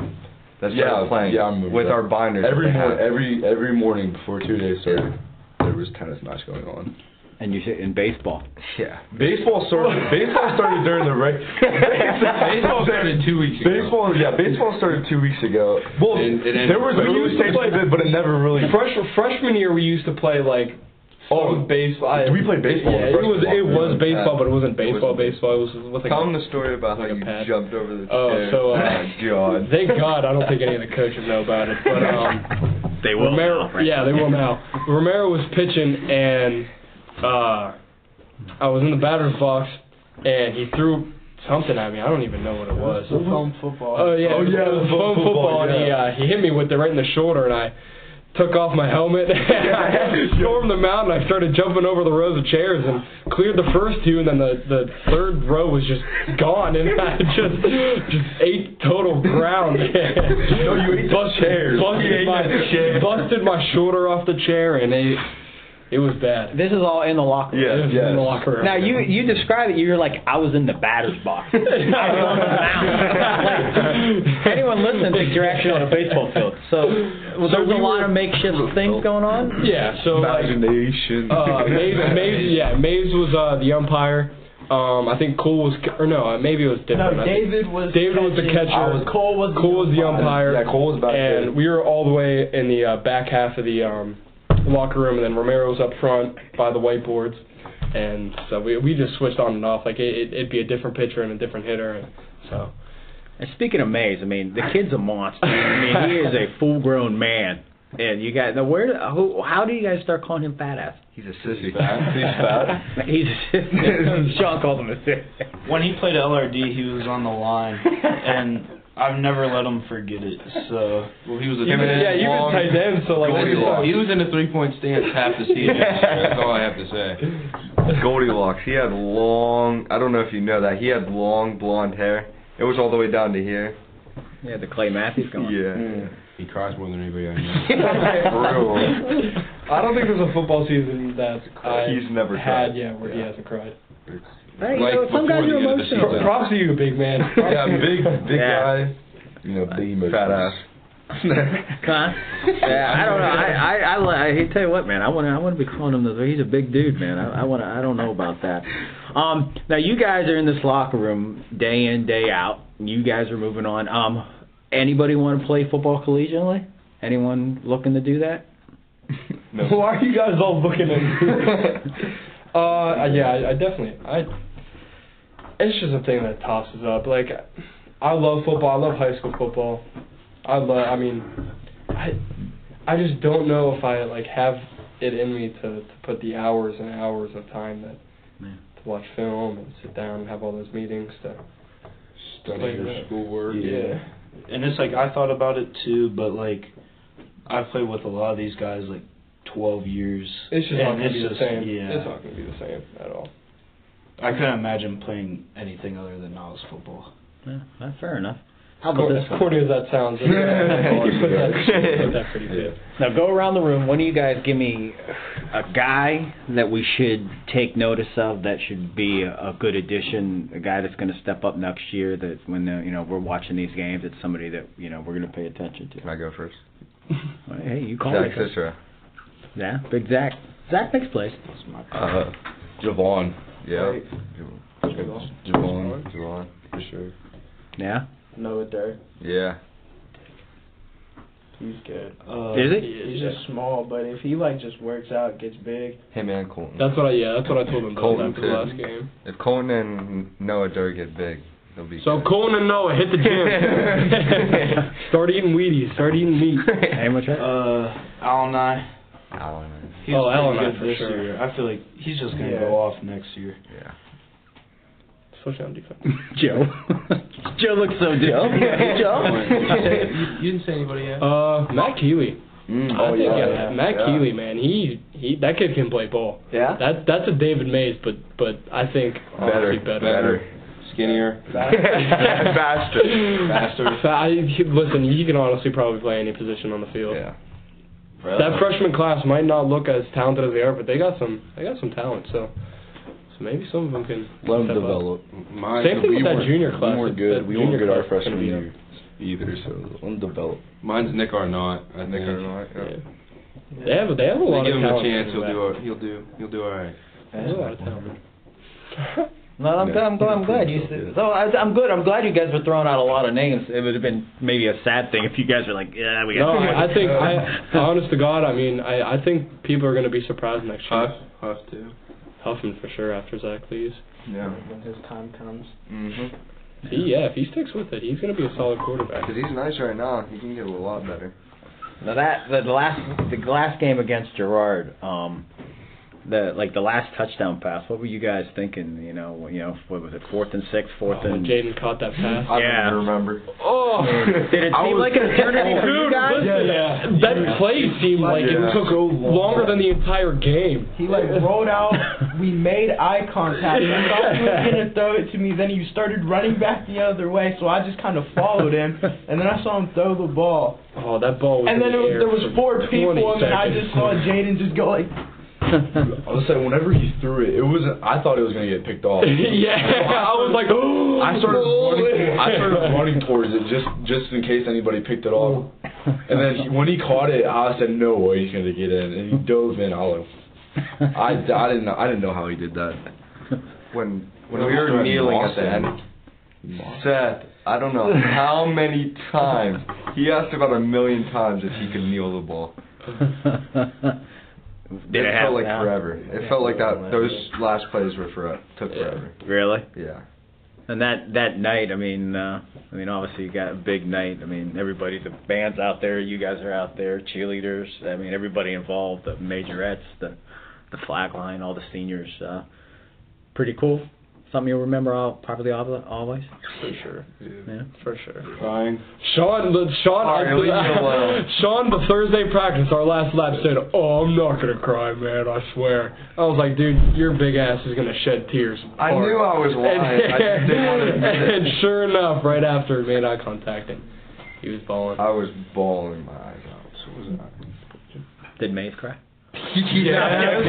That's Yeah, started playing yeah, I remember with that. our binders. Every morning, every every morning before two days started, there was tennis match going on. And you sit in baseball. yeah. Baseball started. baseball started during the reg. baseball started two weeks ago. Baseball, yeah, baseball started two weeks ago. Well, And it there was We early used to stages play- of it, but it never really. Fresh, freshman year, we used to play like Oh, some baseball. I- we played baseball in Yeah, it was freshman it was ball. baseball, but it wasn't It baseball. wasn't- Baseball. It was with like Tell a- them the story about like how you pad. jumped over the Oh, chair. so, uh, oh, God. Thank God, I don't think any of the coaches know about it. But um, They will Romero, now, right? yeah, they will now. Romero was pitching, and uh, I was in the batter's box, and he threw something at me. I don't even know what it was. Foam football. Oh yeah, Oh, yeah, it was the foam football, football, and he uh, he hit me with it right in the shoulder, and I took off my helmet. I stormed the mountain. I started jumping over the rows of chairs and cleared the first two, and then the the third row was just gone, and I just just ate total ground. No, you ate busted, chairs. You Busted ate my, busted my shoulder off the chair, and it it was bad. This is all in the locker room. It was yes. in the locker room. Now you you describe it. You're like I was in the batter's box. I was on the mound. like, anyone listening thinks you're actually on a baseball field. So well, there's a lot of makeshift things going on. yeah, so like Imagination. Uh, Maves, Maves, yeah, Maves was uh, the umpire. Um, I think Cole was, or no, maybe it was different. No, David was. David was the catching. catcher. Cole was. Cole was the umpire. Yeah, Cole was back and there. we were all the way in the uh, back half of the um, locker room, and then Romero's up front by the whiteboards, and so we we just switched on and off. Like it, it, it'd be a different pitcher and a different hitter, and so. And speaking of Mays, I mean, the kid's a monster. I mean, he is a full-grown man. And you guys, now where? Who, how do you guys start calling him fat ass? He's a sissy. fat. He's fat. He's a sissy. Sean called him a sick. When he played LRD, he was on the line, and I've never let him forget it. So Well, he was a You've been, yeah, you've been tight end, so like Goldilocks. He was in a three-point stance half the season. yeah. That's all I have to say. Goldilocks. He had long. I don't know if you know that. He had long blonde hair. It was all the way down to here. Yeah, the Clay Matthews going. Yeah. He cries more than anybody I know. For real. I don't think there's a football season that I He's never had, cried. yeah, where he hasn't cried. Hey, you Like know, some guys before are the end of the emotional. season. Props to you, big man. Yeah, big, big Yeah. guy. You know, big emotions. Fat ass. Huh? Yeah, I don't know. I I I, li- I tell you what, man. I want to I want to be calling him the. He's a big dude, man. I, I want to. I don't know about that. Um, now you guys are in this locker room day in day out. You guys are moving on. Um, anybody want to play football collegiately? Anyone looking to do that? no. Why are you guys all looking at me? uh, yeah, I, I definitely. I. It's just a thing that tosses up. Like, I love football. I love high school football. I love. I mean, I. I just don't know if I like have it in me to to put the hours and hours of time that Yeah. to watch film and sit down and have all those meetings to. Study Play your that. schoolwork. yeah, and it's like I thought about it too, but like I've played with a lot of these guys like 12 years. It's just and not gonna be the just- same. Yeah, It's not gonna be the same at all. I couldn't imagine playing anything other than novice football. Yeah, that's fair enough. How about this as one? corny as that sounds, you put that, put that pretty good. Now go around the room. One of you guys give me a guy that we should take notice of that should be a, a good addition, a guy that's going to step up next year. That when the, you know we're watching these games, it's somebody that you know we're going to pay attention to. Can. I go first? Well, Hey, you call Zach it. first. Cicero. Yeah, big Zach. Zach next place. Uh, Javon. Yeah. Javon. Javon. For sure. Yeah. Noah Dirk. Yeah. He's good. Uh, Is it? He's just small, but if he like just works out, gets big. Him and Colton. That's what I yeah, that's what I told him Colton, after the too. last game. If Colton and Noah Durr get big, they'll be So good. Colton and Noah hit the gym. start eating Wheaties. Start eating meat. Hey, what's that? Uh, Alan I. Allen. He's Oh, pretty Alan I good for this sure. year. I feel like he's just gonna Yeah. go off next year. Yeah. Especially on defense. Joe. Joe looks so dumb. Joe. you, you didn't say anybody yet. Uh, Matt Keeley. Mm, oh think, yeah. Matt yeah. Keeley, man, he he that kid can play ball. Yeah. That that's a David Mays, but but I think Better. honestly better. Better. Skinnier. Faster. Faster. Fa- I, listen, he can honestly probably play any position on the field. Yeah. That freshman class might not look as talented as they are, but they got some they got some talent. So so maybe some of them can Let him step up. develop. Mine, Same thing we with that junior class. We weren't good. We weren't junior good our class is gonna freshman year either. So let him develop. Mine's Nick Arnott. I Nick think. Arnott, Yeah. yeah. They have they have a They lot give of him a chance. He'll do. A, he'll do. He'll do all right. They have a lot of talent. No, I'm, Yeah. I'm, glad- I'm glad you said. So I, I'm good. I'm glad you guys were throwing out a lot of names. It would have been maybe a sad thing if you guys were like, yeah, we got. No, too. I, I think I honest to God, I mean, I I think people are going to be surprised next year. Huff. Huff too. Huffman for sure after Zach leaves. Yeah. When his time comes. Mhm. He, yeah, if he sticks with it, he's going to be a solid quarterback. Cause he's nice right now. He can get a lot better. Now that the last the last game against Girard, um, the like the last touchdown pass. What were you guys thinking? You know, you know, what was it? Fourth and six, fourth Oh, when and. Jaden caught that pass. I Yeah. don't remember. Oh, Did it seem like an eternity for you Dude, guys? listen, that play seemed like Yeah. it took longer than the entire game. He like rolled out. We made eye contact. He thought he was gonna throw it to me. Then he started running back the other way, so I just kind of followed him. And then I saw him throw the ball. Oh, that ball was And in then it the was, air there was four people, and then I just saw Jaden just go like. I was saying, whenever he threw it, it wasn't. I thought it was gonna get picked off. yeah, I was like, oh. I started running. I started running towards it just just in case anybody picked it off. And then he, when he caught it, I said, "No way, he's gonna get in." And he dove in. I was, I, I didn't know. I didn't know how he did that. when when we were kneeling at the end. Seth, I don't know how many times he asked about a million times if he could kneel the ball. Did it felt like now? forever. It felt like that. Those last plays were for took forever. Really? Yeah. And that that night, I mean, uh, I mean, obviously you got a big night. I mean, everybody, the band's out there, you guys are out there, cheerleaders. I mean, everybody involved, the majorettes, the the flag line, all the seniors. Uh, pretty cool. Something you'll remember all, probably al- always. For sure. Yeah. For sure. Crying. Sean, the, Sean, All right, leave me alone. Sean, the Thursday practice, our last lap said, "Oh, I'm not gonna cry, man. I swear." I was like, "Dude, your big ass is gonna shed tears." I knew I was lying. I just didn't want to and sure enough, right after we made eye contact, and he was bawling. I was bawling my eyes out. So was I. Did Mays cry? Yeah.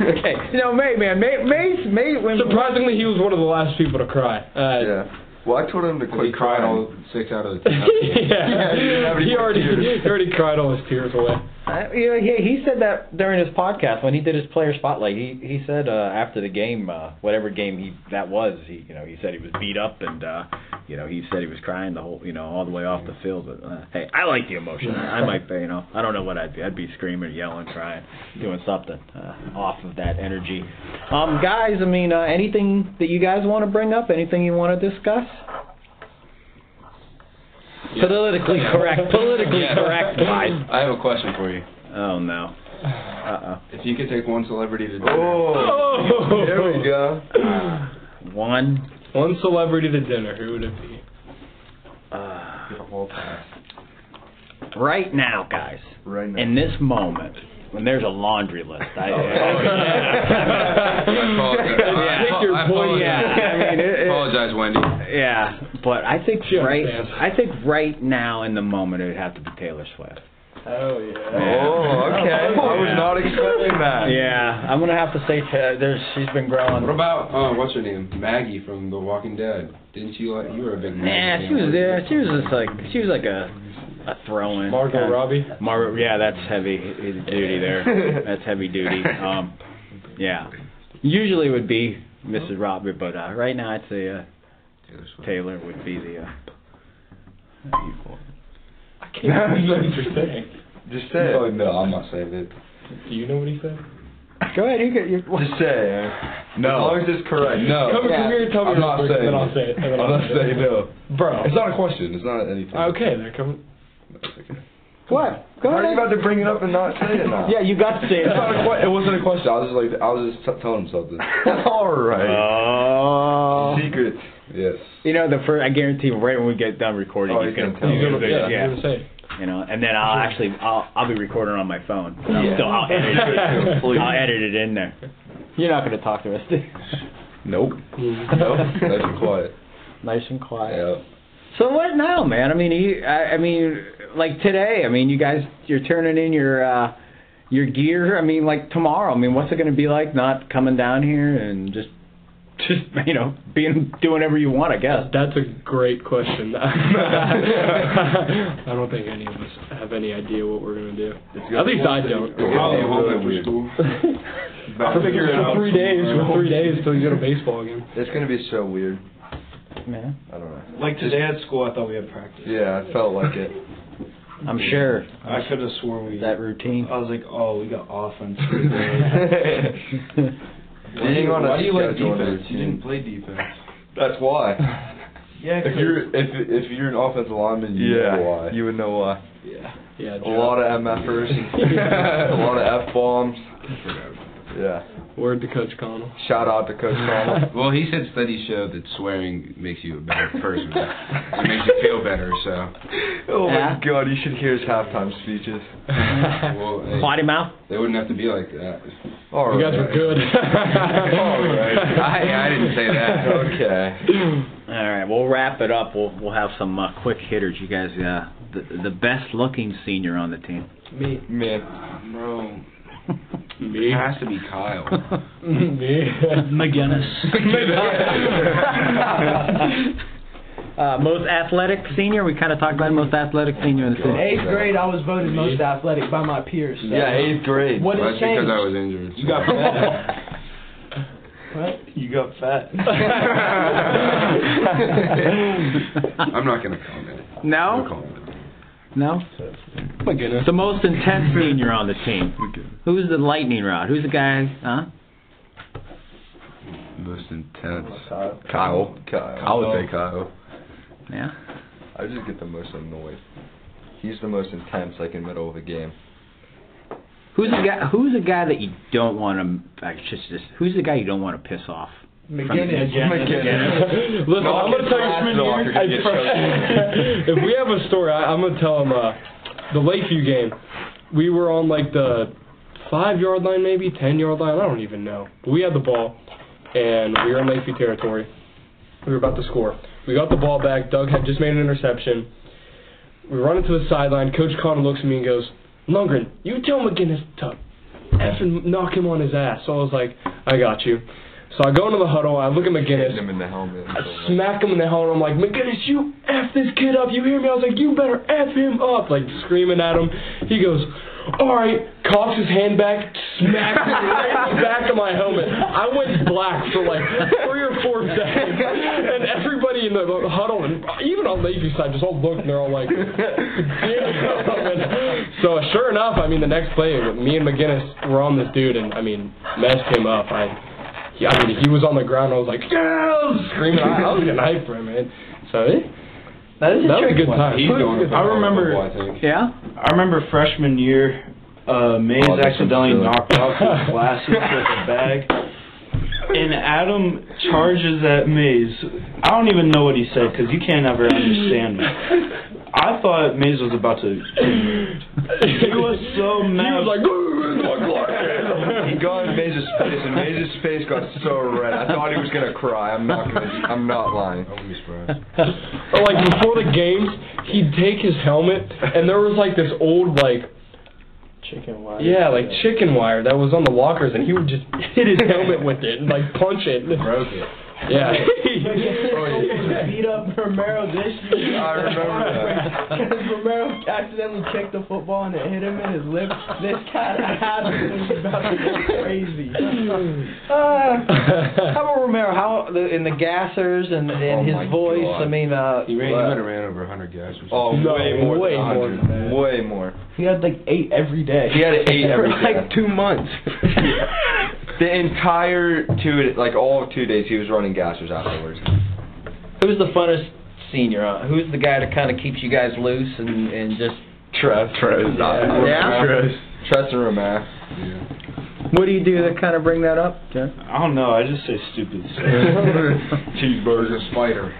okay. You know, May, man, May, Mays, May, when Surprisingly, he was one of the last people to cry. Uh, Yeah. Well, I told him to He quit cried crying. all six out of the ten. yeah, he didn't have any he already tears. he already cried all his tears away. Uh, you know, he, he said that during his podcast when he did his player spotlight. He he said uh, after the game, uh, whatever game he that was, he you know he said he was beat up and uh, you know he said he was crying the whole you know all the way off the field. But uh, hey, I like the emotion. I might be you know I don't know what I'd be. I'd be screaming, yelling, crying, doing something uh, off of that energy. Um, guys, I mean, uh, anything that you guys want to bring up? Anything you want to discuss? Politically correct. Politically Yeah. correct, guys. I have a question for you. Oh no. Uh oh. If you could take one celebrity to dinner, Oh, there we go. One. One celebrity to dinner. Who would it be? Uh, Get whole pass. right now, guys, Right now. in this moment, when there's a laundry list, I, Oh, yeah, Take your I point. yeah, I mean, it, it, apologize, Wendy. yeah, but I think She right, understands. I think right now in the moment it would have to be Taylor Swift. Oh yeah. Oh, okay. I was not expecting that. Yeah, I'm gonna have to say Ta- there's she's been growing. What about uh, what's her name? Maggie from The Walking Dead. Didn't you like? You were a big Maggie. Nah, fan, she was there. She was just like she was like a a throw-in. Margot kinda- Robbie. Margaret, yeah, that's heavy duty there. That's heavy duty. Um, yeah, usually it would be Mrs. Robbie, but uh, right now I'd say uh, Taylor would be the. Uh, I can't believe what you're saying. Just say Oh it. no, I'm not saying it. Do you know what he said? Go ahead, you get your. Just say it. No. As long as it's correct. No. Come, come here and tell me I'm not saying then I'll it. say it. I'm not say it. saying no. Bro. It's not a question. It's not anything. Okay, then come. What? Go How are you ahead. about to bring it up and not say it now? Yeah, you got to say it. It's not a que- it wasn't a question. I was just like I was just t- telling him something. All right. Oh. Secret. Yes. You know the first. I guarantee you, right when we get done recording, Oh, he's he's gonna, gonna tell he's me. gonna, Yeah, yeah, I'm gonna say. you know, and then I'll actually I'll I'll be recording on my phone. And I'll Yeah. still I'll edit it. Please. I'll edit it in there. You're not gonna talk to us. Nope. Mm-hmm. Nope. Nice and quiet. nice and quiet. Yeah. So what now, man? I mean, you, I, I mean, like today. I mean, you guys, you're turning in your uh your gear. I mean, like tomorrow. I mean, what's it going to be like? Not coming down here and just, just you know, being doing whatever you want. I guess. That's a great question. I don't think any of us have any idea what we're gonna do. At least I don't. Probably Yeah, home really after weird. school. I'll figure it out. Three days. For three days till you go to baseball again. It's gonna be so weird. Man, I don't know. Like today at school, I thought we had practice. Yeah, I felt like it. I'm sure I could have sworn we. that routine. I was like, oh, we got offense. Being on a Why do you like schedule and a defense? You didn't play defense. That's why. yeah, If you're if if you're an offensive lineman, you Yeah, know why. you would know why. yeah. Yeah. A lot of MFers, a lot of F bombs. Yeah. Word to Coach Connell. Shout out to Coach Connell. Well, he said studies show that swearing makes you a better person. it makes you feel better. So, oh Yeah. my God, you should hear his halftime speeches. well, hey, Potty mouth. they wouldn't have to be like that. All You guys were good. All right. I, I didn't say that. Okay. All right, we'll wrap it up. We'll we'll have some uh, quick hitters. You guys, uh, the the best looking senior on the team. Me. Me. Bro, Me. it has to be Kyle. Me. McGinnis. uh, most athletic senior. We kind of talked about most athletic senior in the In city. eighth grade, I was voted most athletic by my peers. so- Yeah, eighth grade. What Well, has that's because changed? I was injured. You got fat. What? You got fat. I'm not gonna comment. No? No comment. No? My goodness. The most intense senior on the team. Who's the lightning rod? Who's the guy? Huh? Most intense. Kyle. Kyle. Kyle. I would say Kyle. Yeah. I just get the most annoyed. He's the most intense, like in the middle of a game. Who's the guy? Who's the guy that you don't want to? Like, just, just who's the guy you don't want to piss off? McGinnis. Listen, No, I'm gonna tell you. freshman year, I- you're gonna get choked. if we have a story, I, I'm gonna tell him uh, the Lakeview game. We were on like the five yard line, maybe ten yard line. I don't even know. But we had the ball, and we were in Lakeview territory. We were about to score. We got the ball back. Doug had just made an interception. We run into the sideline. Coach Connor looks at me and goes, "Lundgren, you tell McGinnis to effing knock him on his ass." So I was like, "I got you." So I go into the huddle. I look at McGinnis. Him in the helmet. I smack him in the helmet. I'm like, McGinnis, you F this kid up. You hear me? I was like, you better F him up. Like, screaming at him. He goes, all right, cocks his hand back, smacks it right in the back of my helmet. I went black for like three or four seconds. And everybody in the huddle, and even on Lakeview side, just all looked and they're all like, damn. So sure enough, I mean, the next play, me and McGinnis were on this dude, and I mean, messed him up. I yeah, I mean, he was on the ground. And I was like, yeah, I was screaming. I, I was getting hyped for him, man. So it, That is that was a good time. He's going to I remember- football, I think. Yeah. I remember freshman year, uh, Mays Oh, accidentally knocked off his glasses with a bag. And Adam charges at Mays. I don't even know what he said because you can't ever understand me. I thought Mays was about to. He was so mad. He was like, "Ugh, my glasses." He got in Mays's face, and Mays's face got so red. I thought he was gonna cry. I'm not gonna. I'm not lying. I wouldn't be surprised. or like before the games, he'd take his helmet, and there was like this old like Chicken wire. yeah, like chicken wire that was on the lockers, and he would just hit his helmet with it and like punch it. Broke it. Yeah. beat up Romero this year. I remember that. Because Romero accidentally kicked the football and it hit him in his lip. This cat Adam was about to go crazy. Uh, how about Romero? How the, in the gassers and, and Oh his voice? God. I mean, uh, He ran. He might have ran over 100 gassers. Oh, No, way more. way than more 100. than. Way more. He had like eight every day. He had eight every For like two months. The entire two, like all of two days, he was running gassers afterwards. who's the funnest senior? Uh, who's the guy that kind of keeps you guys loose and and just Trev. Trev. Yeah? Trev. Trev and Romain. what do you do to kind of bring that up, Jeff? I don't know. I just say stupid stuff. Cheeseburger spider.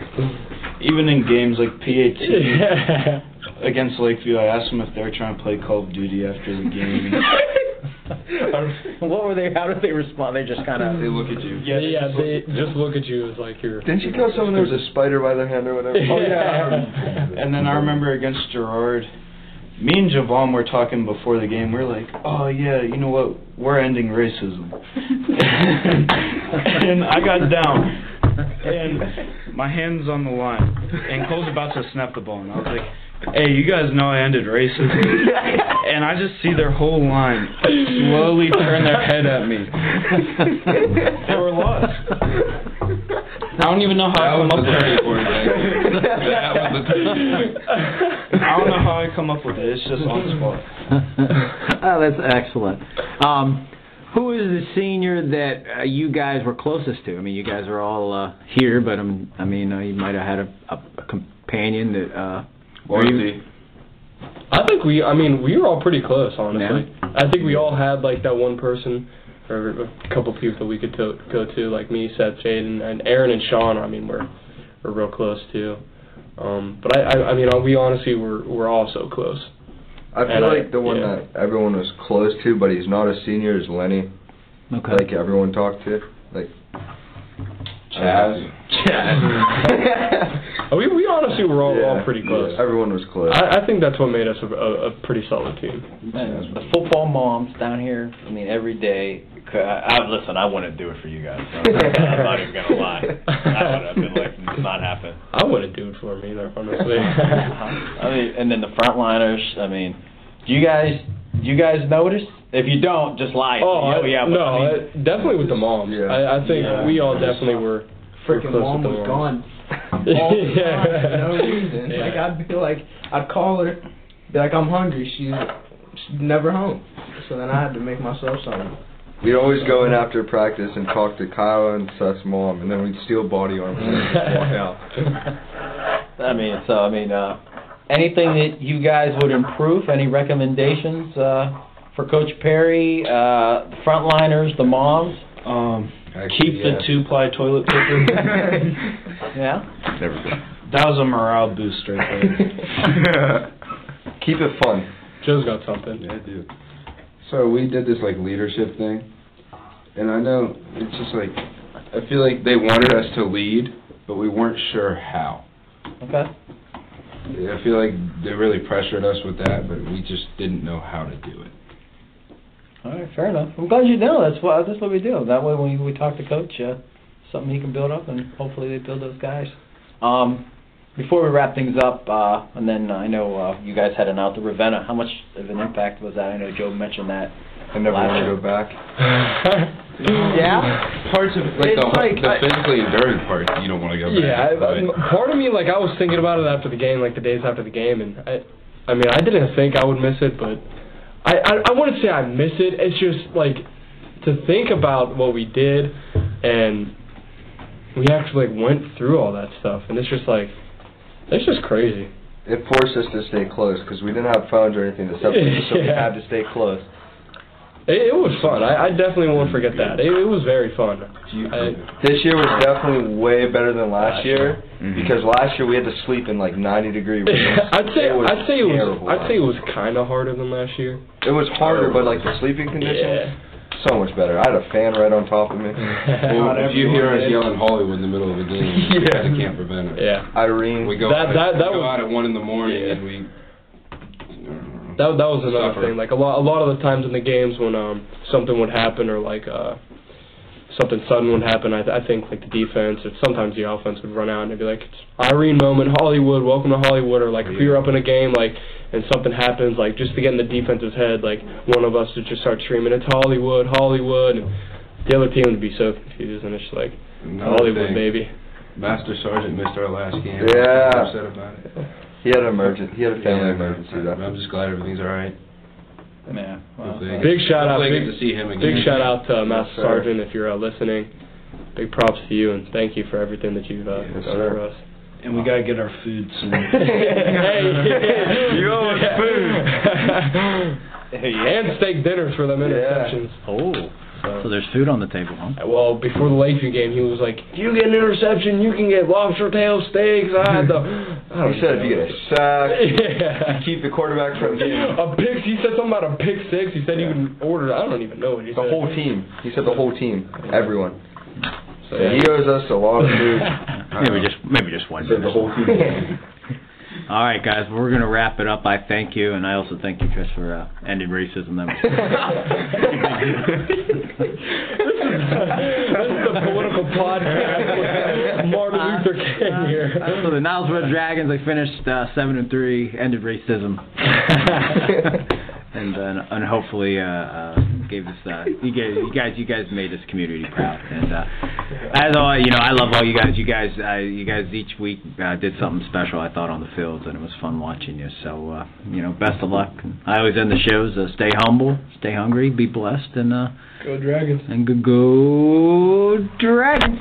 Even in games like PAT against Lakeview, I asked them if they were trying to play Call of Duty after the game. what were they? How did they respond? They just kind of. They look at you. Yeah, yeah, they just look at you as like you're. Didn't you tell someone there was a spider by their hand or whatever? Oh, yeah. and then I remember against Girard, me and Javon were talking before the game. We're like, oh yeah, you know what? We're ending racism. and I got down, and my hands on the line, and Cole's about to snap the ball, and I was like. Hey, you guys know I ended racism. and I just see their whole line slowly turn their head at me. they were lost. I don't even know how I come up with it. That was the I don't know how I come up with it. It's just on the spot. oh, that's excellent. Um, who is the senior that uh, you guys were closest to? I mean, you guys are all uh, here, but um, I mean, uh, you might have had a, a, a companion that. Marcy. I think we. I mean, we were all pretty close, honestly. I think we all had like that one person or a couple people that we could to, go to, like me, Seth, Jaden, and Aaron and Sean. I mean, we're we're real close too. Um, but I, I, I mean, we honestly were we're all so close. I feel And I- like the one yeah. that everyone was close to, but he's not a senior, is Lenny. Okay. Like everyone talked to. Like. Chaz. Uh, we we honestly were all, all pretty close. yeah, everyone was close. I, I think that's what made us a, a, a pretty solid team. Man, the football moms down here. I mean, every day. I, I listen. I wouldn't do it for you guys. So I'm, not, I'm even gonna lie. I would have been like, it's not happening. I wouldn't do it for me either, honestly. I mean, and then the frontliners. I mean, do you guys do you guys notice If you don't, just lie. Oh, You I- yeah, but no, I mean, definitely with the mom. Yeah. I, I think Yeah. we all definitely were. were Freaking close mom was gone. All the time Yeah. for no reason. Yeah. Like I'd be like, I'd call her, be like, I'm hungry. She's she's never home. So then I had to make myself something. We'd always go in after practice and talk to Kyle and Seth's mom, and then we'd steal body armor and just walk out. I mean, so I mean, uh, anything that you guys would improve? Any recommendations uh, for Coach Parry, uh, the frontliners, the moms? Um, Actually, keep yeah. the two-ply toilet paper. Yeah. Never did. that was a morale boost right there. Keep it fun. Joe's got something. Yeah, I do. So we did this like leadership thing, and I know it's just like I feel like they wanted us to lead, but we weren't sure how. Okay. I feel like they really pressured us with that, but we just didn't know how to do it. All right, fair enough. I'm glad you know. That's what that's what we do. That way, when we talk to Coach, uh, something he can build up, and hopefully they build those guys. Um, before we wrap things up, uh, and then I know uh, you guys had out to Ravenna. How much of an impact was that? I know Joe mentioned that. I never want to go back. Yeah. Parts of like It's the, like- the I- physically enduring part, you don't want to go back. Yeah, but- I- part of me, like, I was thinking about it after the game, like the days after the game, and I, I mean, I didn't think I would miss it, but I, I, I wouldn't say I miss it. It's just like to think about what we did, and we actually like, went through all that stuff, and it's just like, it's just crazy. It forced us to stay close because we didn't have phones or anything to separate us, so we Yeah. had to stay close. It, it was fun. I, I definitely won't forget that. It, it was very fun. I, This year was definitely way better than last Last year Mhm. because last year we had to sleep in like 90 degree rooms. I'd say It was I'd say it was terrible. I'd say it was kind of harder than last year. It was harder, but like the sleeping conditions, Yeah. so much better. I had a fan right on top of me. Well, if you hear us yelling Hollywood in the middle of a game, Yeah. guys can't prevent it. Yeah. Irene, We go, That- out, that- that we go was- out at one in the morning Yeah. and we. That that was another Suffer. thing. Like a lot a lot of the times in the games when um something would happen or like uh something sudden would happen, I th- I think like the defense or sometimes the offense would run out and it'd be like it's Irene moment, Hollywood, welcome to Hollywood or like if we were up in a game like and something happens like just to get in the defense's head like one of us would just start screaming it's Hollywood, Hollywood and the other team would be so confused and it's just like Another Hollywood thing, baby. Master Sergeant missed our last game. Yeah. I'm upset about it. He had an emergency. He had a family Yeah, emergency. but That I'm just glad everything's all right. Yeah. Well, Hopefully I get- Big shout out, hopefully I big, to see him again. big shout out to uh, Master. Sergeant if you're uh, listening. Big props to you and thank you for everything that you've uh, Yes, done sir. for us. and we gotta get our food soon. hey, You owe us food. and steak dinners for them interceptions. Oh, so there's food on the table, huh? Uh, well, before the Lakeview game, he was like, If "You get an interception, you can get lobster tail steaks." I had the. I don't He said if you get a sack, yeah. keep the quarterback from getting A pick. He said something about a pick six. He said he would order. I don't even know what he the said. The whole team. He said the whole team, everyone. So, Yeah, he owes us a lot of food. maybe just maybe just one. He Said the whole team. All right, guys, we're gonna wrap it up. I thank you, and I also thank you, Chris, for uh, ending racism. That this is the political podcast with Martin Luther King here. so the Niles Red Dragons, they finished uh, seven and three, ended racism, and then and hopefully uh, uh, gave us uh, you guys you guys you guys made this community proud. And uh, as all you know, I love all you guys. You guys uh, you guys each week uh, did something special. I thought on the fields, and it was fun watching you. So uh, you know, best of luck. I always end the shows. Uh, stay humble, stay hungry, be blessed, and uh, Go Dragons. and go, go Dragons.